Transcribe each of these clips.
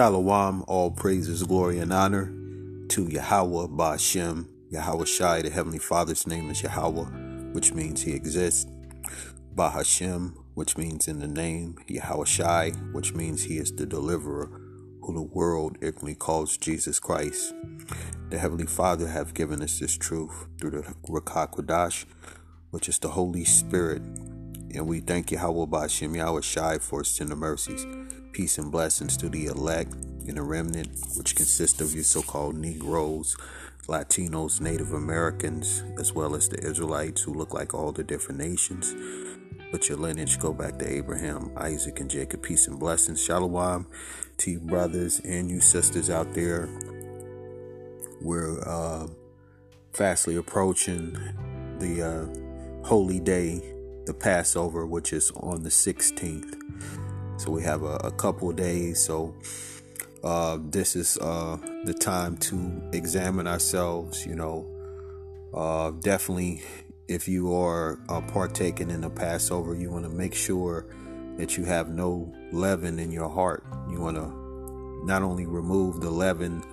Shalom, all praises, glory, and honor to Yahweh Ba'Shem, Yahweh Shai, the Heavenly Father's name is Yahweh, which means He exists. Bahashem, which means in the name, Yahweh Shai, which means He is the deliverer, who the world ignorantly calls Jesus Christ. The Heavenly Father have given us this truth through the Ruach HaKodesh, which is the Holy Spirit. And we thank Yahweh Ba'Shem, Yahweh Shai for His tender mercies. Peace and blessings to the elect and the remnant, which consists of your so called Negroes, Latinos, Native Americans, as well as the Israelites who look like all the different nations. But your lineage go back to Abraham, Isaac, and Jacob. Peace and blessings. Shalom to you brothers and you sisters out there. We're uh, fastly approaching the uh, holy day, the Passover, which is on the 16th. So we have a, a couple days. So uh, this is uh, the time to examine ourselves. You know, uh, definitely, if you are uh, partaking in the Passover, you want to make sure that you have no leaven in your heart. You want to not only remove the leaven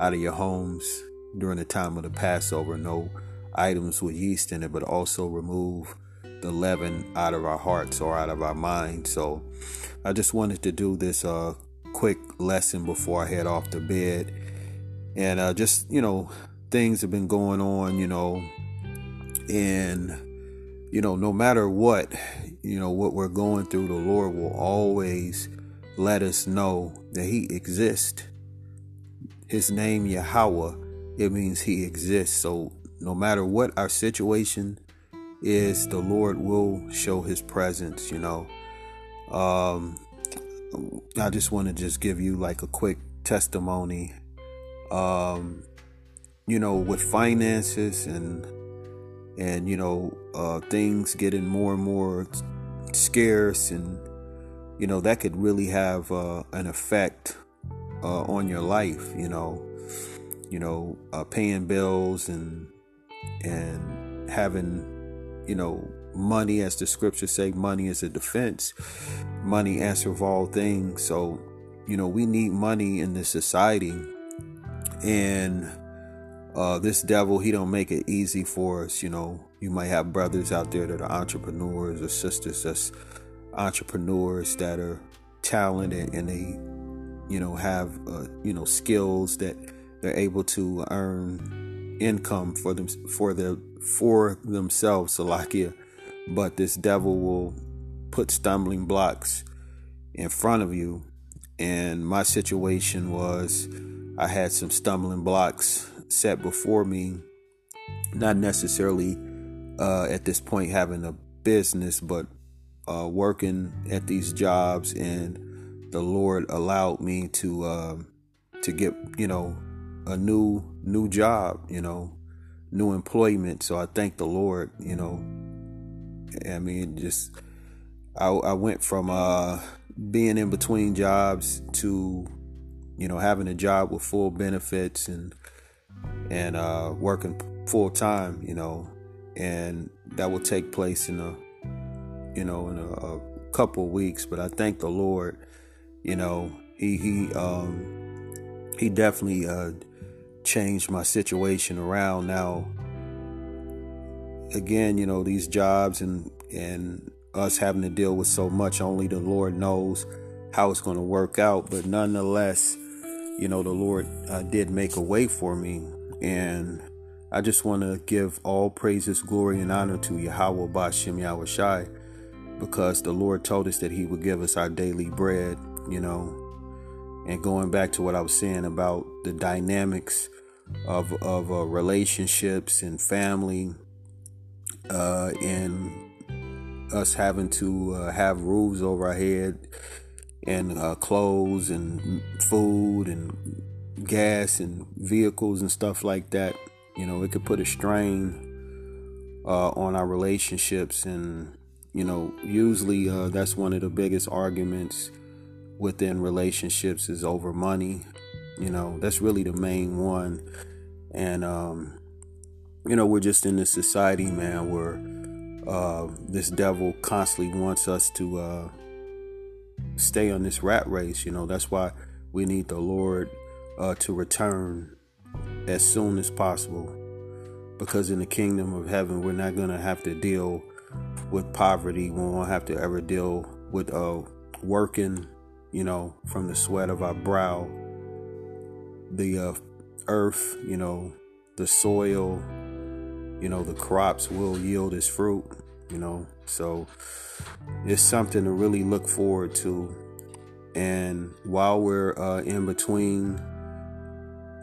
out of your homes during the time of the Passover, no items with yeast in it, but also remove the leaven out of our hearts or out of our minds. So I just wanted to do this uh, quick lesson before I head off to bed. And uh, just, you know, things have been going on, you know, and, you know, no matter what, you know, what we're going through, the Lord will always let us know that He exists. His name, Yahweh, it means He exists. So no matter what our situation is the Lord will show his presence, you know. Um I just want to just give you like a quick testimony. Um you know, with finances and and you know, uh things getting more and more scarce and you know, that could really have uh an effect uh on your life, you know. You know, uh paying bills and and having you know, money, as the scriptures say, money is a defense. Money answer of all things. So, you know, we need money in this society. And uh, this devil, he don't make it easy for us. You know, you might have brothers out there that are entrepreneurs or sisters that's entrepreneurs that are talented and they, you know, have, uh, you know, skills that they're able to earn income for them for their for themselves, Salakia, but this devil will put stumbling blocks in front of you. And my situation was I had some stumbling blocks set before me, not necessarily uh, at this point having a business, but uh, working at these jobs, and the Lord allowed me to uh, to get you know a new new job, you know, new employment. So I thank the Lord, you know. I mean, just I, I went from uh, being in between jobs to, you know, having a job with full benefits and and uh, working full time, you know, and that will take place in a, you know, in a, a couple of weeks. But I thank the Lord, you know, he he um, he definitely uh, changed my situation around. Now again you know these jobs and and us having to deal with so much only the lord knows how it's going to work out. But nonetheless you know the lord uh, did make a way for me. And i just want to give all praises glory and honor to yahweh bashem yahweh shai because the lord told us that he would give us our daily bread you know. And going back to what I was saying about the dynamics of of uh, relationships and family, uh, and us having to uh, have roofs over our head, and uh, clothes and food and gas and vehicles and stuff like that. You know, it could put a strain uh, on our relationships, and you know, usually uh, that's one of the biggest arguments within relationships is over money. You know, that's really the main one. And, um, you know, we're just in this society, man, where uh, this devil constantly wants us to uh, stay on this rat race. You know, that's why We need the Lord uh, to return as soon as possible. Because in the kingdom of heaven, we're not going to have to deal with poverty. We won't have to ever deal with uh, working, you know, from the sweat of our brow. The uh, earth, you know, the soil, you know, the crops will yield its fruit, you know. So it's something to really look forward to. And while we're uh, in between,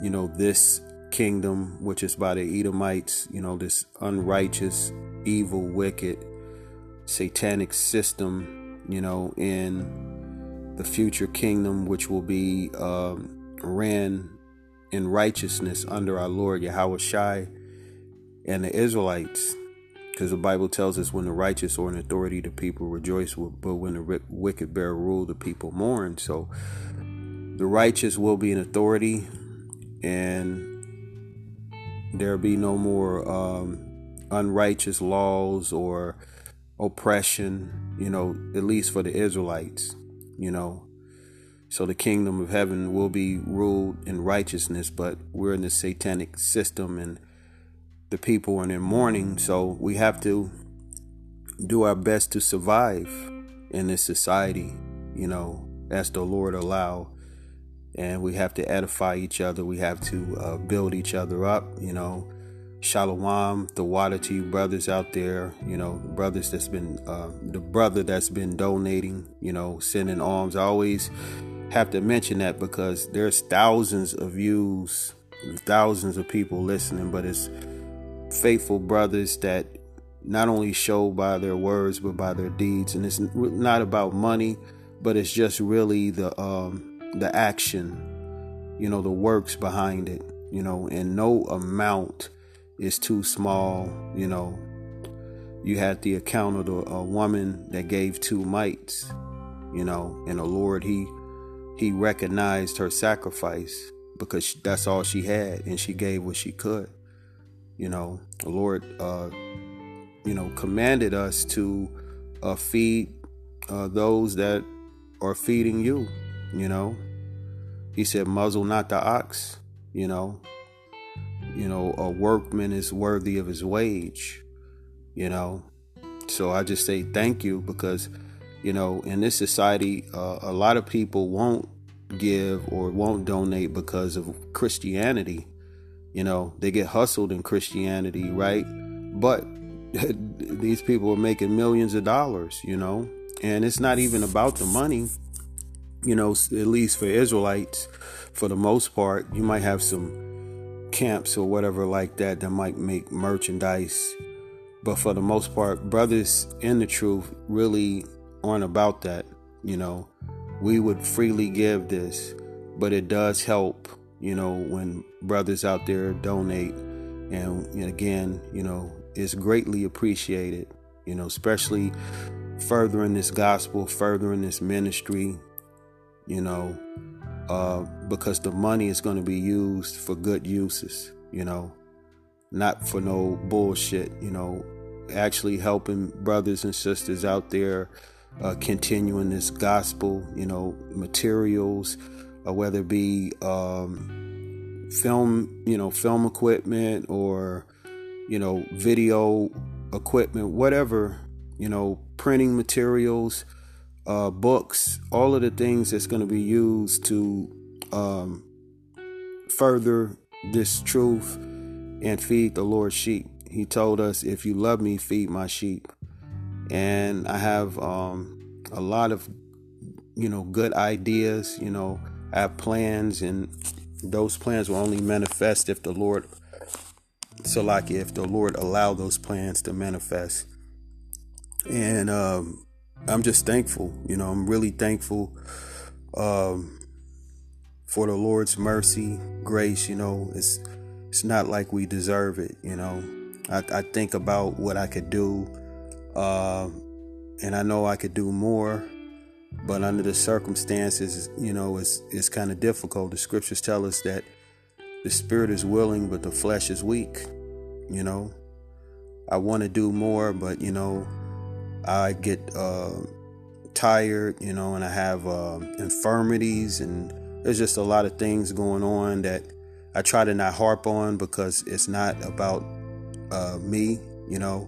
you know, this kingdom, which is by the Edomites, you know, this unrighteous, evil, wicked, satanic system, you know, in the future kingdom, which will be um, ran in righteousness under our Lord Yahweh Shai and the Israelites. Because the Bible tells us when the righteous or in authority, the people rejoice, but when the wicked bear rule, the people mourn. So the righteous will be in authority, and there'll be no more um, unrighteous laws or oppression, you know, at least for the Israelites, you know. So the kingdom of heaven will be ruled in righteousness, but we're in the satanic system and the people are in mourning. So we have to do our best to survive in this society, you know, as the Lord allow. And we have to edify each other. We have to uh, build each other up, you know. Shalom, the water to you brothers out there, you know, brothers that's been, uh, the brother that's been donating, you know, sending alms. I always have to mention that because there's thousands of views, thousands of people listening, but it's faithful brothers that not only show by their words but by their deeds, and it's not about money, but it's just really the um, the action, you know, the works behind it, you know, and no amount is too small, you know. You had the account of the, a woman that gave two mites, you know, and the Lord he he recognized her sacrifice because that's all she had and she gave what she could. You know the lord uh you know commanded us to uh feed uh those that are feeding you you know. He said muzzle not the ox you know. You know a workman is worthy of his wage you know. So i just say thank you because you know, in this society, uh, a lot of people won't give or won't donate because of Christianity. You know, they get hustled in Christianity, right? But these people are making millions of dollars, you know, and it's not even about the money. You know, at least for Israelites, for the most part, you might have some camps or whatever like that that might make merchandise. But for the most part, brothers in the truth really aren't about that. You know, we would freely give this, but it does help, you know, when brothers out there donate. And, again, you know, it's greatly appreciated, you know, especially furthering this gospel, furthering this ministry, you know, uh, because the money is going to be used for good uses, you know, not for no bullshit, you know, actually helping brothers and sisters out there uh, continuing this gospel, you know, materials, uh, whether it be um, film, you know, film equipment or, you know, video equipment, whatever, you know, printing materials, uh, books, all of the things that's going to be used to um, further this truth and feed the Lord's sheep. He told us, if you love me, feed my sheep and I have um, a lot of you know good ideas. You know, I have plans, and those plans will only manifest if the Lord, so like if the Lord allow those plans to manifest. And um, I'm just thankful. You know, I'm really thankful um, for the Lord's mercy, grace. You know, it's it's not like we deserve it. You know, I, I think about what I could do uh, and I know I could do more, but under the circumstances, you know, it's it's kind of difficult. The scriptures tell us that the spirit is willing, but the flesh is weak. You know, I want to do more, but you know, I get uh, tired. You know, and I have uh, infirmities and there's just a lot of things going on that I try to not harp on because it's not about uh, me, you know.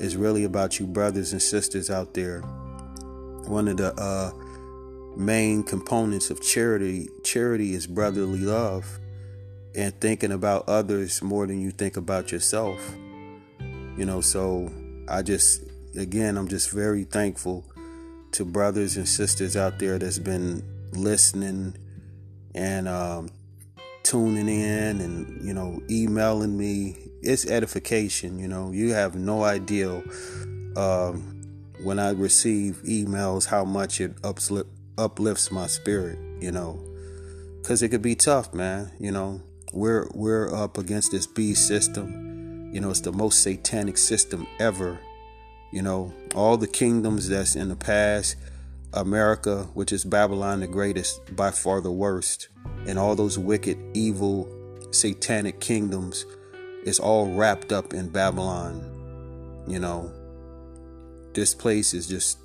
It's really about you brothers and sisters out there. One of the uh, main components of charity, charity is brotherly love and thinking about others more than you think about yourself. You know, so I just again, I'm just very thankful to brothers and sisters out there that's been listening and um, tuning in and you know emailing me it's edification you know. You have no idea um, when i receive emails how much it uplifts my spirit you know. Because it could be tough man you know. We're we're up against this beast system. You know it's the most satanic system ever you know. All the kingdoms that's in the past America, which is Babylon the greatest, by far the worst, and all those wicked, evil, satanic kingdoms is all wrapped up in Babylon. You know, this place is just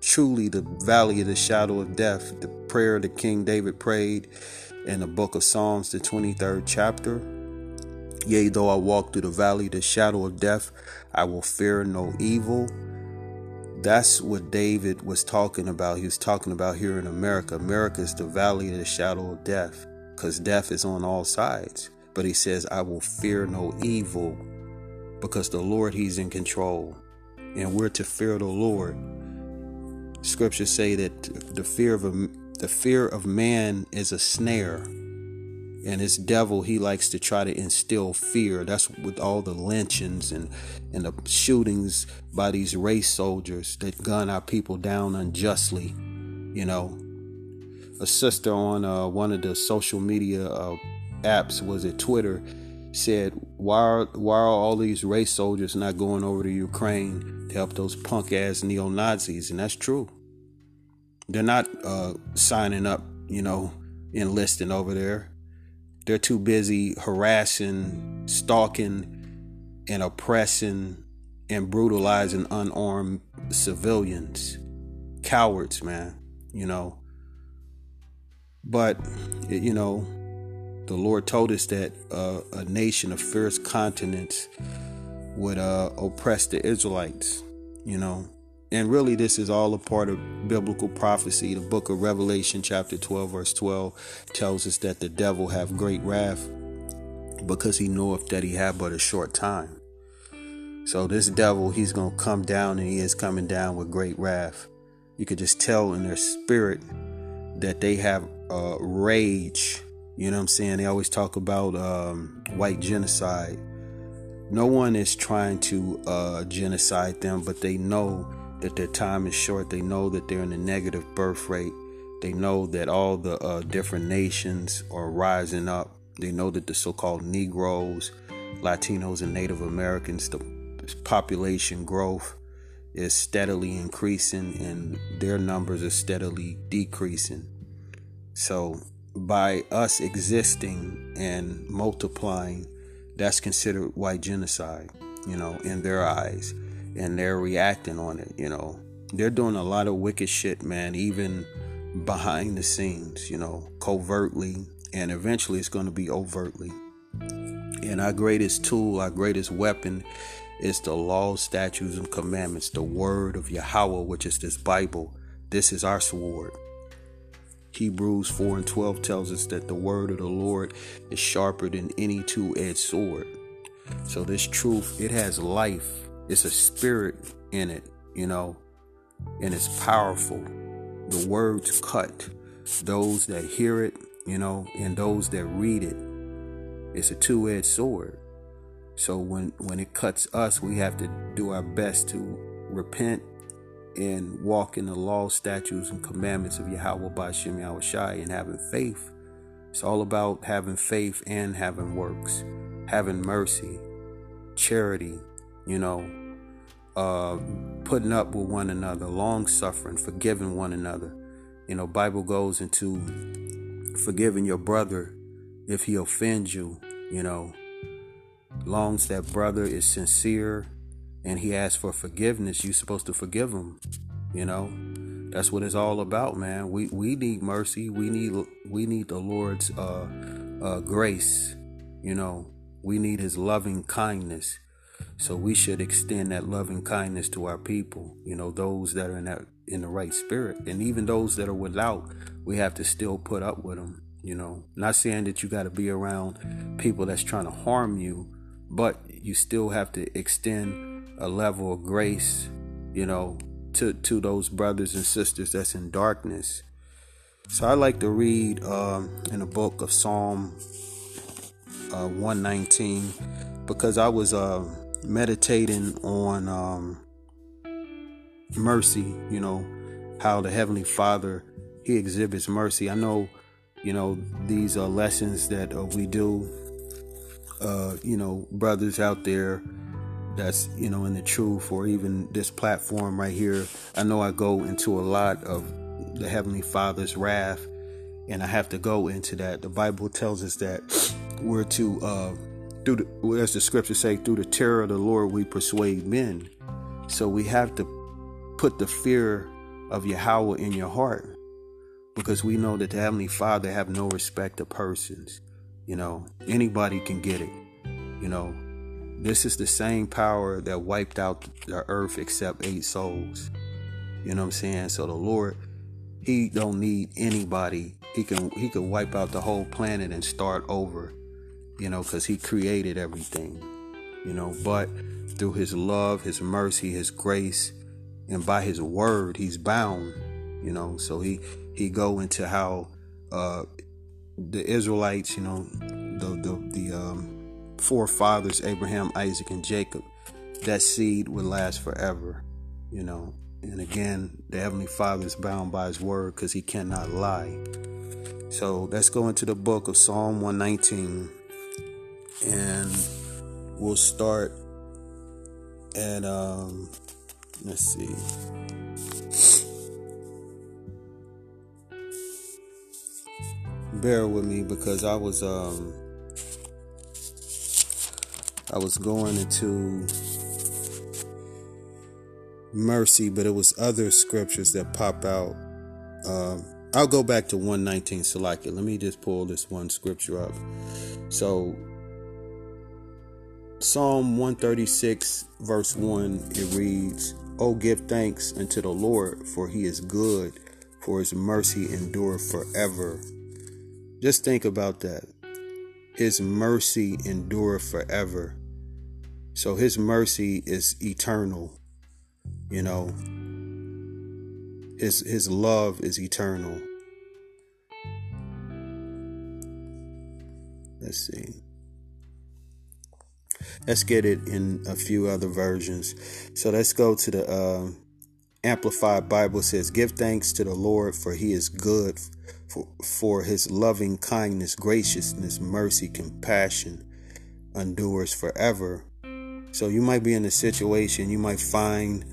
truly the valley of the shadow of death. The prayer that King David prayed in the book of Psalms, the 23rd chapter. Yea, though I walk through the valley, of the shadow of death, I will fear no evil that's what David was talking about. He was talking about here in America. America is the valley of the shadow of death because death is on all sides. But he says, I will fear no evil because the Lord, He's in control. And we're to fear the Lord. Scriptures say that the fear of a, the fear of man is a snare and his devil he likes to try to instill fear that's with all the lynchings and and the shootings by these race soldiers that gun our people down unjustly you know a sister on uh, one of the social media uh, apps was it twitter said why are, why are all these race soldiers not going over to ukraine to help those punk ass neo-nazis and that's true they're not uh, signing up you know enlisting over there they're too busy harassing, stalking, and oppressing and brutalizing unarmed civilians. Cowards, man, you know. But, you know, the Lord told us that uh, a nation of fierce continents would uh, oppress the Israelites, you know. And really, this is all a part of biblical prophecy. The book of Revelation, chapter 12, verse 12, tells us that the devil have great wrath because he knoweth that he have but a short time. So this devil, he's going to come down and he is coming down with great wrath. You could just tell in their spirit that they have uh, rage. You know what I'm saying? They always talk about um, white genocide. No one is trying to uh, genocide them, but they know that their time is short. They know that they're in a negative birth rate. They know that all the uh, different nations are rising up. They know that the so called Negroes, Latinos, and Native Americans, the population growth is steadily increasing and their numbers are steadily decreasing. So, by us existing and multiplying, that's considered white genocide, you know, in their eyes and they're reacting on it, you know. They're doing a lot of wicked shit, man, even behind the scenes, you know, covertly, and eventually it's going to be overtly. And our greatest tool, our greatest weapon is the laws, statutes, and commandments, the word of Yahweh, which is this Bible. This is our sword. Hebrews 4 and 12 tells us that the word of the Lord is sharper than any two edged sword. So, this truth, it has life it's a spirit in it, you know, and it's powerful. The words cut. Those that hear it, you know, and those that read it. It's a two-edged sword. So when when it cuts us, we have to do our best to repent and walk in the law, statutes, and commandments of Yahweh Bashem Yahweh Shai and having faith. It's all about having faith and having works, having mercy, charity, you know, uh, putting up with one another, long suffering, forgiving one another. You know, Bible goes into forgiving your brother if he offends you, you know. Longs that brother is sincere and he asks for forgiveness, you're supposed to forgive him, you know. that's what it's all about, man. We we need mercy. We need we need the Lord's uh, uh, grace. You know, we need His loving kindness. So we should extend that loving kindness to our people. You know, those that are in that in the right spirit, and even those that are without, we have to still put up with them. You know, not saying that you got to be around people that's trying to harm you, but you still have to extend a level of grace. You know, to, to those brothers and sisters that's in darkness. So I like to read um, in the book of Psalm uh, 119 because I was uh, meditating on um, mercy, you know, how the Heavenly Father, He exhibits mercy. I know, you know, these are lessons that uh, we do, uh, you know, brothers out there that's you know in the truth or even this platform right here. I know i go into a lot of the heavenly father's wrath and i have to go into that. The bible tells us that we're to uh through the, as the scriptures say through the terror of the lord we persuade men. So we have to put the fear of yahweh in your heart because we know that the heavenly father have no respect of persons you know. Anybody can get it you know this is the same power that wiped out the earth except eight souls. You know what I'm saying? So the Lord, He don't need anybody. He can He could wipe out the whole planet and start over. You know, because He created everything. You know, but through His love, His mercy, His grace, and by His word, He's bound. You know, so He He go into how uh, the Israelites, you know, the the the um, forefathers, Abraham, Isaac, and Jacob, that seed would last forever, you know. And again, the Heavenly Father is bound by His word because He cannot lie. So let's go into the book of Psalm 119 and we'll start at, um, let's see. Bear with me because I was, um, I was going into mercy, but it was other scriptures that pop out. Um, I'll go back to 119 Salakia. Let me just pull this one scripture up. So, Psalm 136, verse 1, it reads, Oh, give thanks unto the Lord, for he is good, for his mercy endure forever. Just think about that. His mercy endure forever. So his mercy is eternal. You know, his his love is eternal. Let's see. Let's get it in a few other versions. So let's go to the uh, Amplified Bible. Says, "Give thanks to the Lord, for He is good, for His loving kindness, graciousness, mercy, compassion endures forever." So you might be in a situation, you might find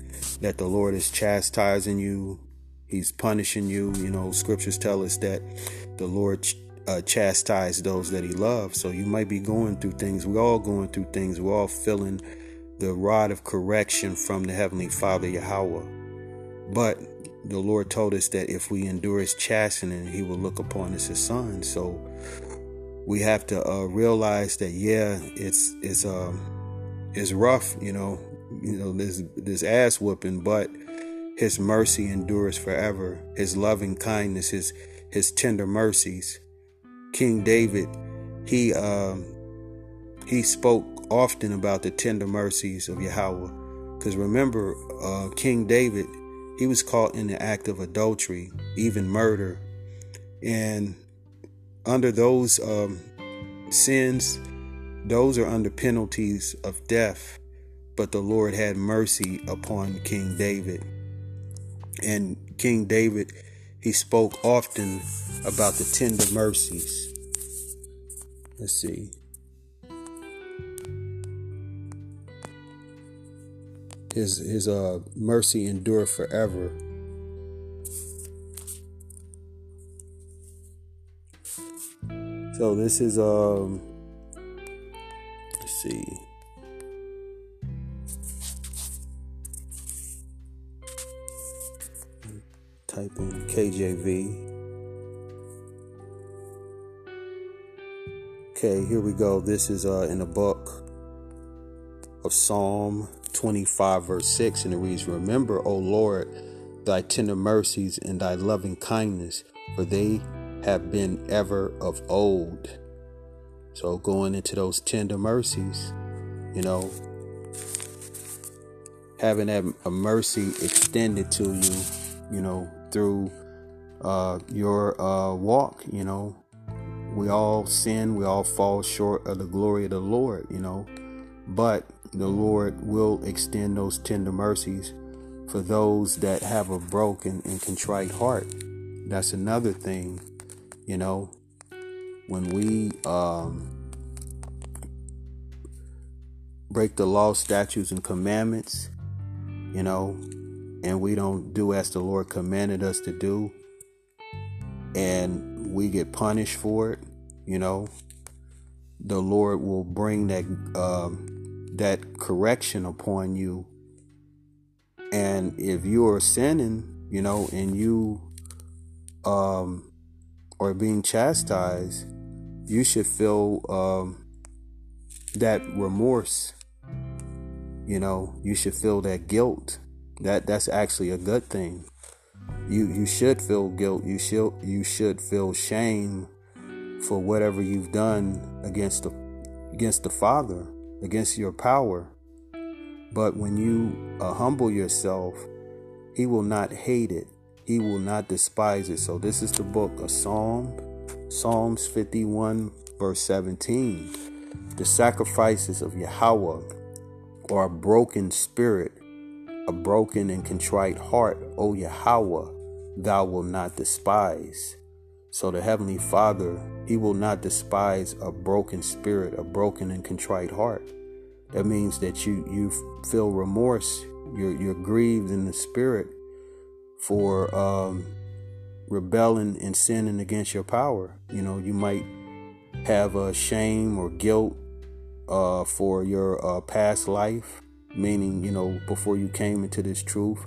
that the Lord is chastising you, He's punishing you. You know, scriptures tell us that the Lord uh, chastised those that He loves. So you might be going through things. We're all going through things. We're all feeling the rod of correction from the Heavenly Father, Yahweh. But the Lord told us that if we endure His chastening, He will look upon us as sons. So we have to uh, realize that, yeah, it's it's um is rough, you know, you know, this this ass whooping, but his mercy endures forever. His loving kindness, his his tender mercies. King David, he um he spoke often about the tender mercies of Yahweh. Because remember, uh, King David, he was caught in the act of adultery, even murder. And under those um, sins, those are under penalties of death, but the Lord had mercy upon King David. And King David, he spoke often about the tender mercies. Let's see. His his uh mercy endure forever. So this is um let's see. type in KJV. Okay, here we go. This is uh, in the book of Psalm 25, verse 6, and it reads Remember, O Lord, thy tender mercies and thy loving kindness, for they have been ever of old. So, going into those tender mercies, you know, having that a mercy extended to you, you know, through uh, your uh, walk, you know. We all sin, we all fall short of the glory of the Lord, you know. But the Lord will extend those tender mercies for those that have a broken and contrite heart. That's another thing, you know. When we um, break the law, statutes, and commandments, you know, and we don't do as the Lord commanded us to do, and we get punished for it, you know, the Lord will bring that um, that correction upon you. And if you are sinning, you know, and you um, are being chastised, you should feel um, that remorse you know, you should feel that guilt. That that's actually a good thing. You you should feel guilt. You should you should feel shame for whatever you've done against the against the Father, against your power. But when you uh, humble yourself, He will not hate it. He will not despise it. So this is the book of Psalm, Psalms 51, verse 17. The sacrifices of Yahweh or a broken spirit, a broken and contrite heart, O Yahweh, thou wilt not despise. So the Heavenly Father, He will not despise a broken spirit, a broken and contrite heart. That means that you you feel remorse, you're you're grieved in the spirit for um, rebelling and sinning against your power. You know, you might have a shame or guilt uh, for your uh, past life, meaning, you know, before you came into this truth,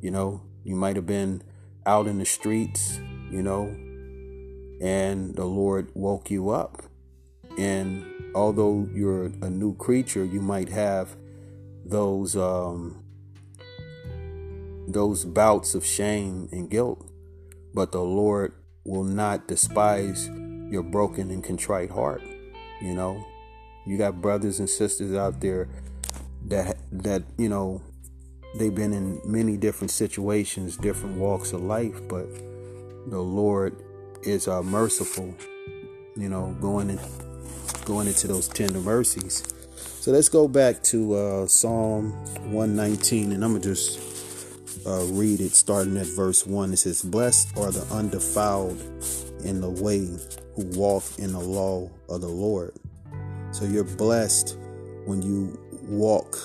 you know, you might have been out in the streets, you know, and the Lord woke you up. And although you're a new creature, you might have those um, those bouts of shame and guilt, but the Lord will not despise your broken and contrite heart. You know, you got brothers and sisters out there that that you know they've been in many different situations, different walks of life, but the Lord is uh, merciful. You know, going in, going into those tender mercies. So let's go back to uh, Psalm 119, and I'm gonna just uh, read it starting at verse 1. It says, Blessed are the undefiled in the way who walk in the law of the Lord. So you're blessed when you walk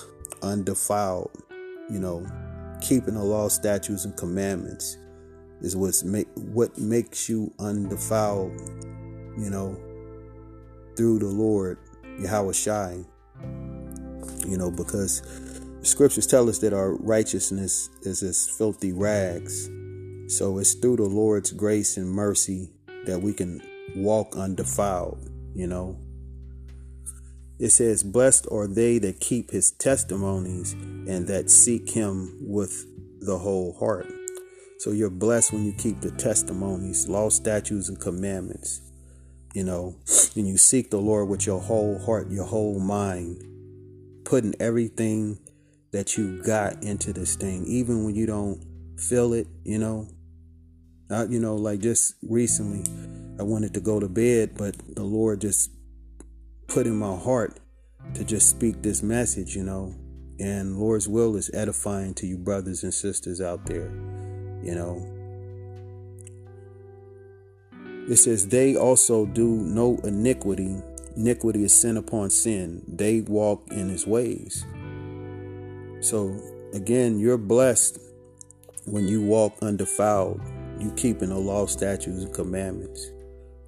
undefiled, you know, keeping the law, statutes, and commandments is what's make what makes you undefiled, you know, through the Lord, Yahweh Shai. You know, because scriptures tell us that our righteousness is as filthy rags. So it's through the Lord's grace and mercy that we can walk undefiled, you know. It says, Blessed are they that keep his testimonies and that seek him with the whole heart. So you're blessed when you keep the testimonies, law, statutes, and commandments. You know, and you seek the Lord with your whole heart, your whole mind, putting everything that you got into this thing, even when you don't feel it, you know. Not, you know, like just recently, I wanted to go to bed, but the Lord just put in my heart to just speak this message, you know. And Lord's will is edifying to you, brothers and sisters out there, you know. It says, They also do no iniquity. Iniquity is sin upon sin. They walk in his ways. So, again, you're blessed when you walk undefiled. You keeping the law, statutes, and commandments.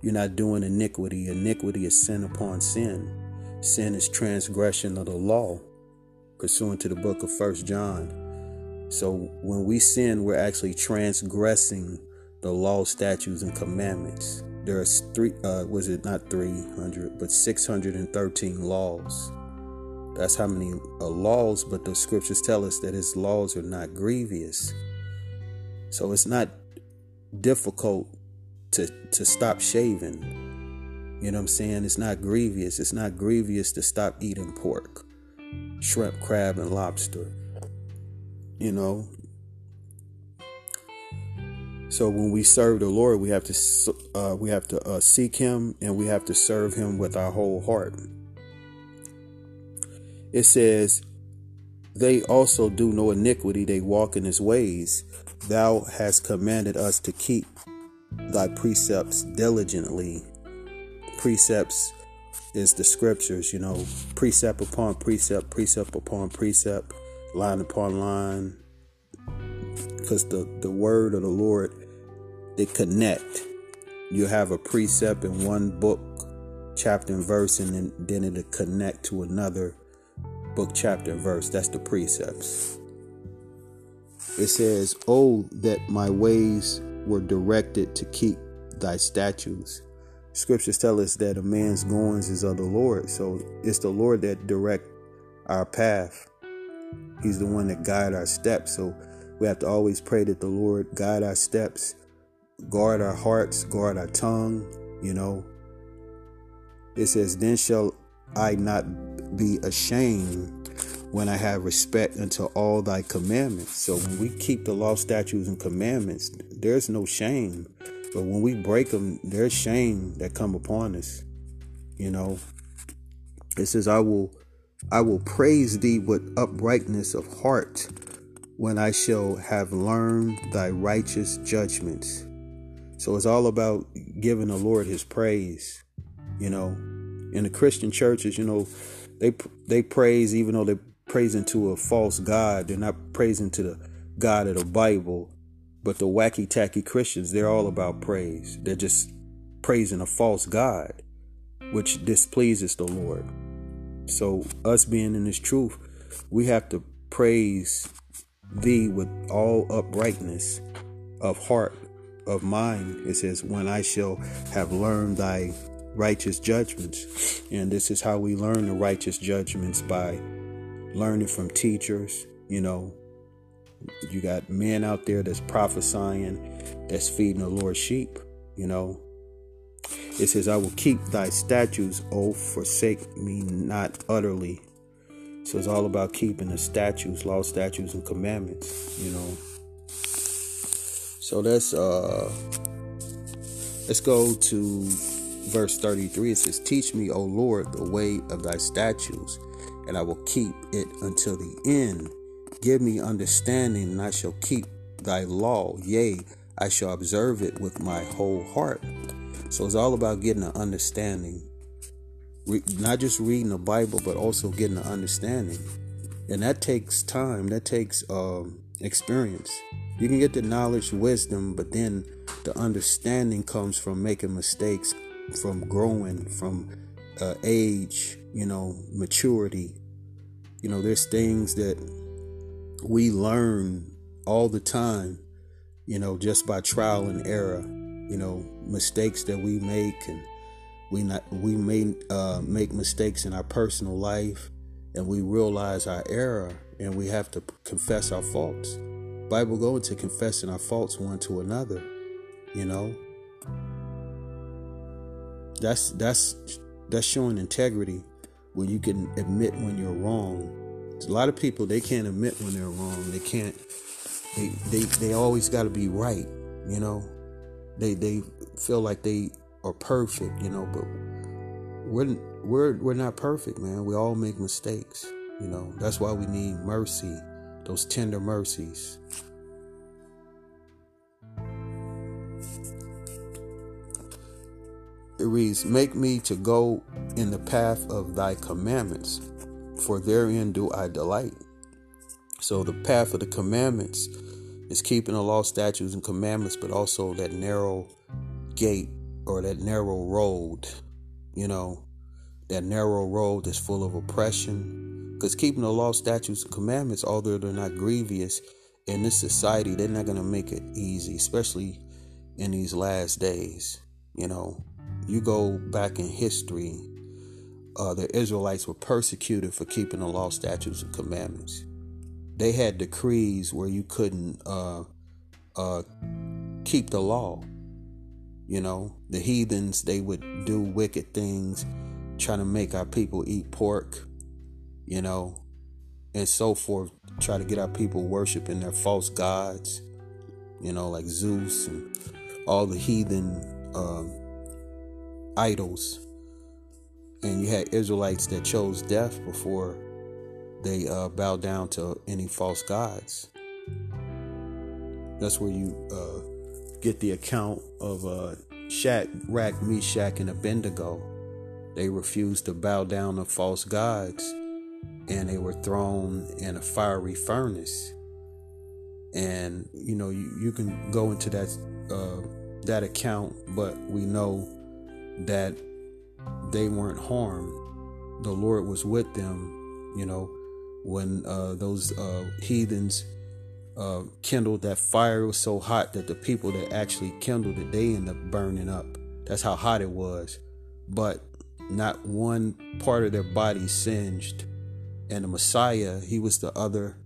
You're not doing iniquity. Iniquity is sin upon sin. Sin is transgression of the law, pursuant to the book of First John. So when we sin, we're actually transgressing the law, statutes, and commandments. There's three, uh, was it not 300, but 613 laws. That's how many uh, laws, but the scriptures tell us that his laws are not grievous. So it's not difficult to, to stop shaving. You know what I'm saying? It's not grievous. It's not grievous to stop eating pork, shrimp, crab, and lobster. You know, so when we serve the Lord, we have to uh, we have to uh, seek Him and we have to serve Him with our whole heart. It says, "They also do no iniquity; they walk in His ways. Thou hast commanded us to keep Thy precepts diligently." Precepts is the scriptures, you know, precept upon precept, precept upon precept, line upon line, because the, the word of the Lord they connect. You have a precept in one book, chapter and verse, and then, then it'll connect to another book, chapter and verse. That's the precepts. It says, Oh, that my ways were directed to keep thy statutes. Scriptures tell us that a man's goings is of the Lord. So it's the Lord that direct our path. He's the one that guide our steps. So we have to always pray that the Lord guide our steps guard our hearts, guard our tongue, you know. It says, Then shall I not be ashamed when I have respect unto all thy commandments. So when we keep the law, statutes, and commandments, there's no shame. But when we break them, there's shame that come upon us. You know. It says, I will I will praise thee with uprightness of heart when I shall have learned thy righteous judgments. So it's all about giving the Lord his praise. You know, in the Christian churches, you know, they they praise even though they're praising to a false god. They're not praising to the God of the Bible. But the wacky tacky Christians, they're all about praise. They're just praising a false God, which displeases the Lord. So us being in this truth, we have to praise thee with all uprightness of heart of mind. It says, When I shall have learned thy righteous judgments. And this is how we learn the righteous judgments by learning from teachers. You know, you got men out there that's prophesying, that's feeding the Lord's sheep. You know, it says, I will keep thy statutes, oh, forsake me not utterly. So it's all about keeping the statutes, law, statutes, and commandments, you know. So let's uh let's go to verse 33. It says, Teach me, O Lord, the way of thy statutes, and I will keep it until the end. Give me understanding, and I shall keep thy law. Yea, I shall observe it with my whole heart. So it's all about getting an understanding. Re- not just reading the Bible, but also getting an understanding. And that takes time, that takes um, experience. You can get the knowledge, wisdom, but then the understanding comes from making mistakes, from growing, from uh, age, you know, maturity. You know, there's things that we learn all the time, you know, just by trial and error. You know, mistakes that we make, and we not we may uh, make mistakes in our personal life, and we realize our error, and we have to confess our faults. Bible go into confessing our faults one to another. You know, that's that's that's showing integrity when you can admit when you're wrong. a lot of people they can't admit when they're wrong. They can't. They they they always got to be right. You know, they they feel like they are perfect. You know, but we're we're we're not perfect, man. We all make mistakes. You know, that's why we need mercy those tender mercies. It reads, Make me to go in the path of thy commandments, for therein do I delight. So, the path of the commandments is keeping the law, statutes, and commandments, but also that narrow gate or that narrow road, you know, that narrow road that's full of oppression, because keeping the law, statutes, and commandments, although they're not grievous, in this society, they're not going to make it easy, especially in these last days. You know, you go back in history, uh, the Israelites were persecuted for keeping the law, statutes, and commandments. They had decrees where you couldn't uh, uh, keep the law. You know, the heathens, they would do wicked things, trying to make our people eat pork, you know, and so forth, try to get our people worshiping their false gods, you know, like Zeus and all the heathen um, idols. And you had Israelites that chose death before they uh, bowed down to any false gods. That's where you uh, get the account of uh, Shadrach, Meshach, and Abednego. They refused to bow down to false gods and they were thrown in a fiery furnace. And you know, you, you can go into that uh, that account, but we know that they weren't harmed. The Lord was with them. You know, when uh, those uh, heathens uh, kindled that fire, it was so hot that the people that actually kindled it, they ended up burning up. That's how hot it was. But not one part of their body singed and the Messiah, he was the other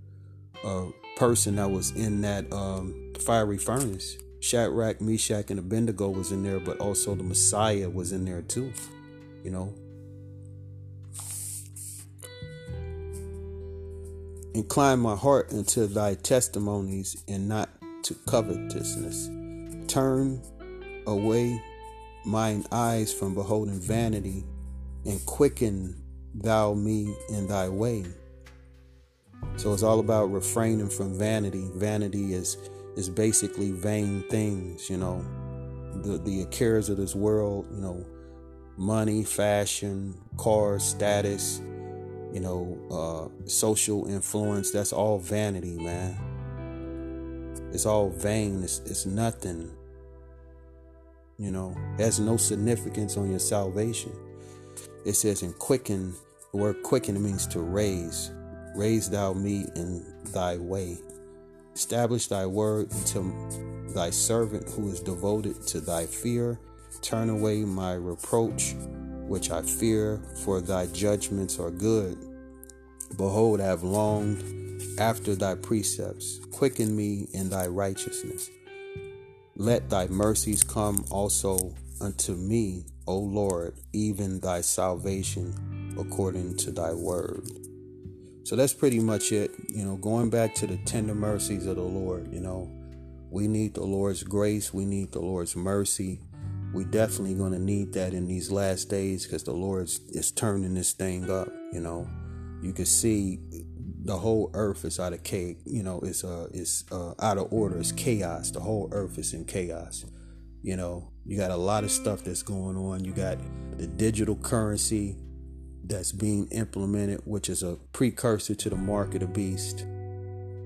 uh, person that was in that um, fiery furnace. Shadrach, Meshach, and Abednego was in there, but also the Messiah was in there too. You know. Incline my heart unto thy testimonies and not to covetousness. Turn away mine eyes from beholding vanity and quicken thou me in thy way. So it's all about refraining from vanity. Vanity is is basically vain things, you know. The the cares of this world, you know, money, fashion, cars, status, you know, uh, social influence, that's all vanity, man. It's all vain. It's, it's nothing. You know, has no significance on your salvation. It says, and quicken the word quicken means to raise. Raise thou me in thy way. Establish thy word unto thy servant who is devoted to thy fear. Turn away my reproach, which I fear, for thy judgments are good. Behold, I have longed after thy precepts. Quicken me in thy righteousness. Let thy mercies come also unto me, O Lord, even thy salvation according to thy word. So that's pretty much it. You know, going back to the tender mercies of the Lord, you know, we need the Lord's grace, we need the Lord's mercy. We definitely going to need that in these last days because the Lord is is turning this thing up. You know, you can see the whole earth is out of cake. You know, it's uh, it's uh, out of order. It's chaos. The whole earth is in chaos. You know, you got a lot of stuff that's going on. You got the digital currency that's being implemented, which is a precursor to the mark of the beast,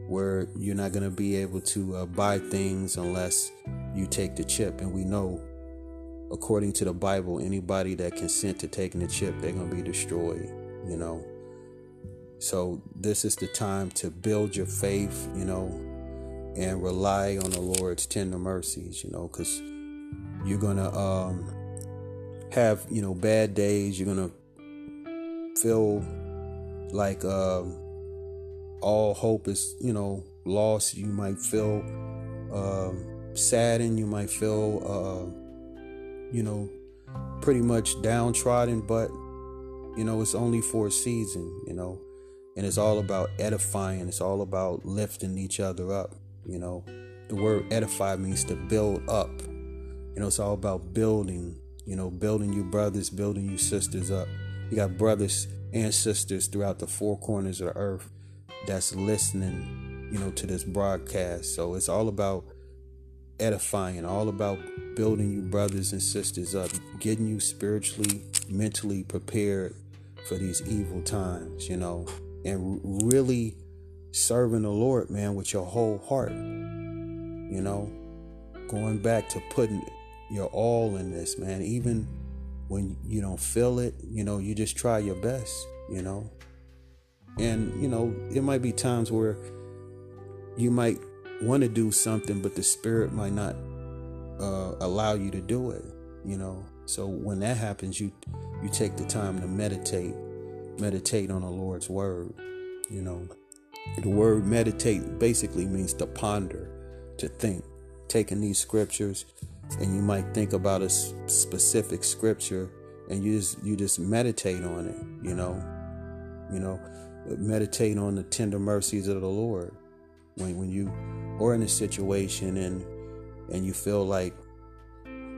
where you're not going to be able to uh, buy things unless you take the chip. And we know, according to the Bible, anybody that consent to taking the chip, they're going to be destroyed, you know. So this is the time to build your faith, you know, and rely on the Lord's tender mercies, you know, because you're gonna um, have, you know, bad days. You're gonna feel like uh, all hope is, you know, lost. You might feel uh, saddened. You might feel, uh, you know, pretty much downtrodden. But you know, it's only for a season. You know, and it's all mm-hmm. about edifying. It's all about lifting each other up. You know, the word edify means to build up. You know, it's all about building. You know, building your brothers, building your sisters up. You got brothers and sisters throughout the four corners of the earth that's listening, you know, to this broadcast. So it's all about edifying, all about building you brothers and sisters up, getting you spiritually, mentally prepared for these evil times, you know, and really serving the Lord, man, with your whole heart. You know, going back to putting your all in this, man, even when you don't feel it, you know, you just try your best, you know. And, you know, it might be times where you might want to do something, but the spirit might not uh, allow you to do it. You know, so when that happens, you you take the time to meditate, meditate on the Lord's word. You know, the word meditate basically means to ponder, to think. Taking these scriptures, and you might think about a specific scripture, and you just you just meditate on it. You know, you know, meditate on the tender mercies of the Lord. When when you are in a situation and and you feel like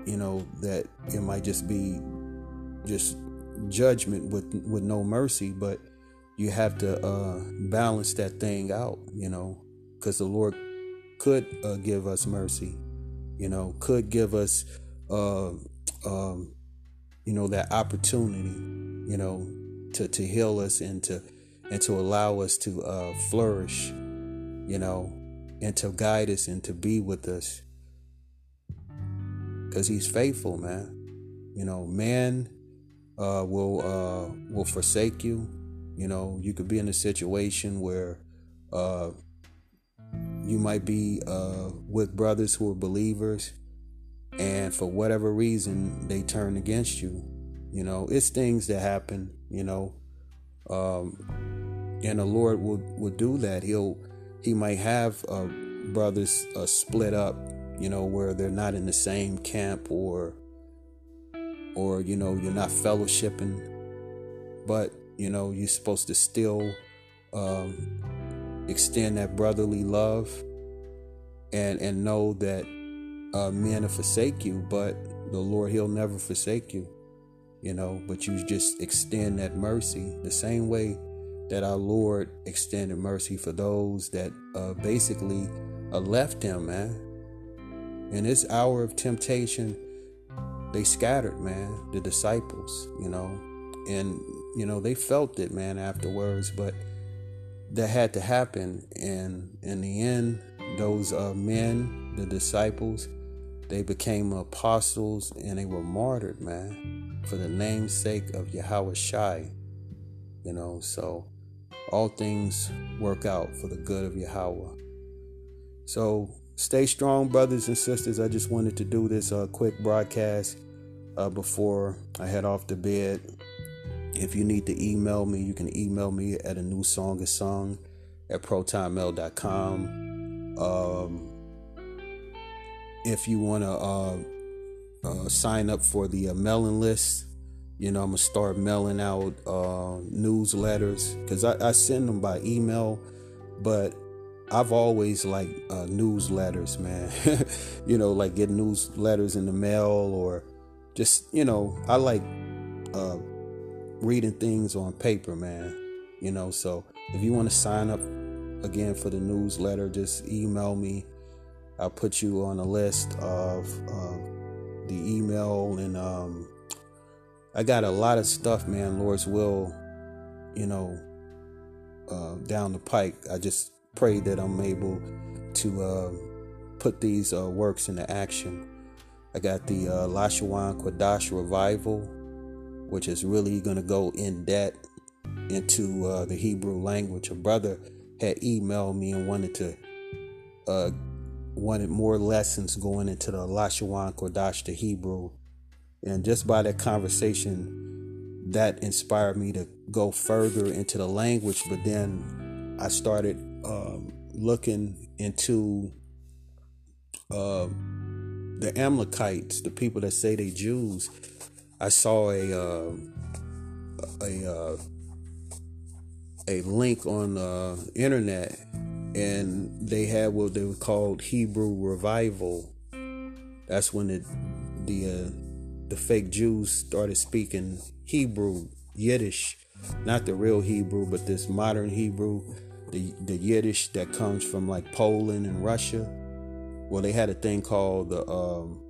you know that it might just be just judgment with with no mercy, but you have to uh, balance that thing out, you know, because the Lord could uh, give us mercy, you know, could give us, uh, um, you know, that opportunity, you know, to to heal us and to and to allow us to uh, flourish, you know, and to guide us and to be with us, because He's faithful, man. You know, man uh, will uh, will forsake you. You know, you could be in a situation where uh, you might be uh, with brothers who are believers, and for whatever reason they turn against you. You know, it's things that happen. You know, um, and the Lord will will do that. He'll he might have uh, brothers uh, split up. You know, where they're not in the same camp or or you know you're not fellowshipping but you know you're supposed to still um, extend that brotherly love and and know that uh, men will forsake you but the lord he'll never forsake you you know but you just extend that mercy the same way that our lord extended mercy for those that uh, basically uh, left him man. In this hour of temptation they scattered, man, the disciples, you know, and, you know, they felt it, man, afterwards, but that had to happen. And in the end, those uh, men, the disciples, they became apostles and they were martyred, man, for the name's sake of Yahweh Shai, you know, so all things work out for the good of Yahweh. So stay strong, brothers and sisters. I just wanted to do this uh, quick broadcast uh, before I head off to bed. If you need to email me, you can email me at a new song is sung at protonmail.com. Um, if you want to uh, uh, sign up for the uh, mailing list, you know, I'm to start mailing out uh, newsletters because I, I send them by email, but I've always liked uh, newsletters, man. you know, like getting newsletters in the mail or just, you know, I like uh, reading things on paper, man. You know, so if you want to sign up again for the newsletter, just email me. I'll put you on a list of uh, the email and um, I got a lot of stuff, man. Lord's will, you know, uh, down the pike. I just pray that I'm able to uh, put these uh, works into action. I got the uh, Lashawan Kodash revival, which is really going to go in depth into uh, the Hebrew language. A brother had emailed me and wanted to uh, wanted more lessons going into the Lashawan Kodash, the Hebrew, and just by that conversation, that inspired me to go further into the language. But then I started um, looking into uh, the Amalekites, the people that say they Jews. I saw a uh, a uh, a link on the internet, and they had what they were called Hebrew revival. That's when the the uh, the fake Jews started speaking Hebrew, Yiddish, not the real Hebrew, but this modern Hebrew the the Yiddish that comes from like Poland and Russia. Well, they had a thing called the um,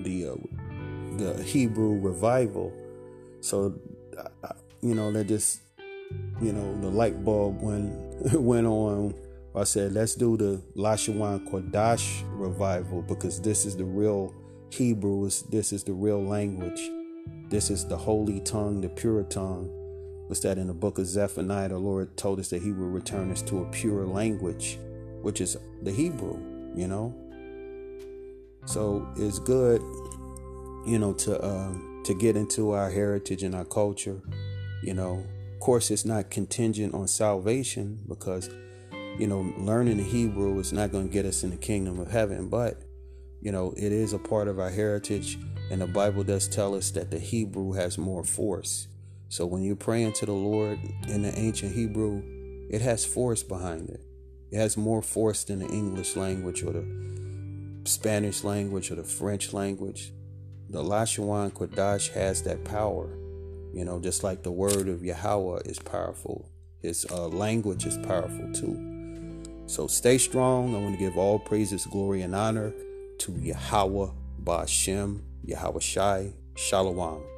the uh, the Hebrew revival. So, you know, they just you know the light bulb went went on. I said, let's do the Lashawan Kodash revival because this is the real Hebrew. Is this is the real language. This is the holy tongue, the pure tongue was that in the book of Zephaniah, the Lord told us that He would return us to a pure language, which is the Hebrew, you know. So it's good, you know, to uh, to get into our heritage and our culture. You know, of course, it's not contingent on salvation because, you know, learning the Hebrew is not going to get us in the kingdom of heaven, but you know, it is a part of our heritage, and the Bible does tell us that the Hebrew has more force. So when you're praying to the Lord in the ancient Hebrew, it has force behind it. It has more force than the English language or the Spanish language or the French language. The Lashawan Kodash has that power. You know, just like the word of Yahweh is powerful, his uh, language is powerful too. So stay strong. I want to give all praises, glory, and honor to Yahweh Bashem, Yahweh Shai, Shalom.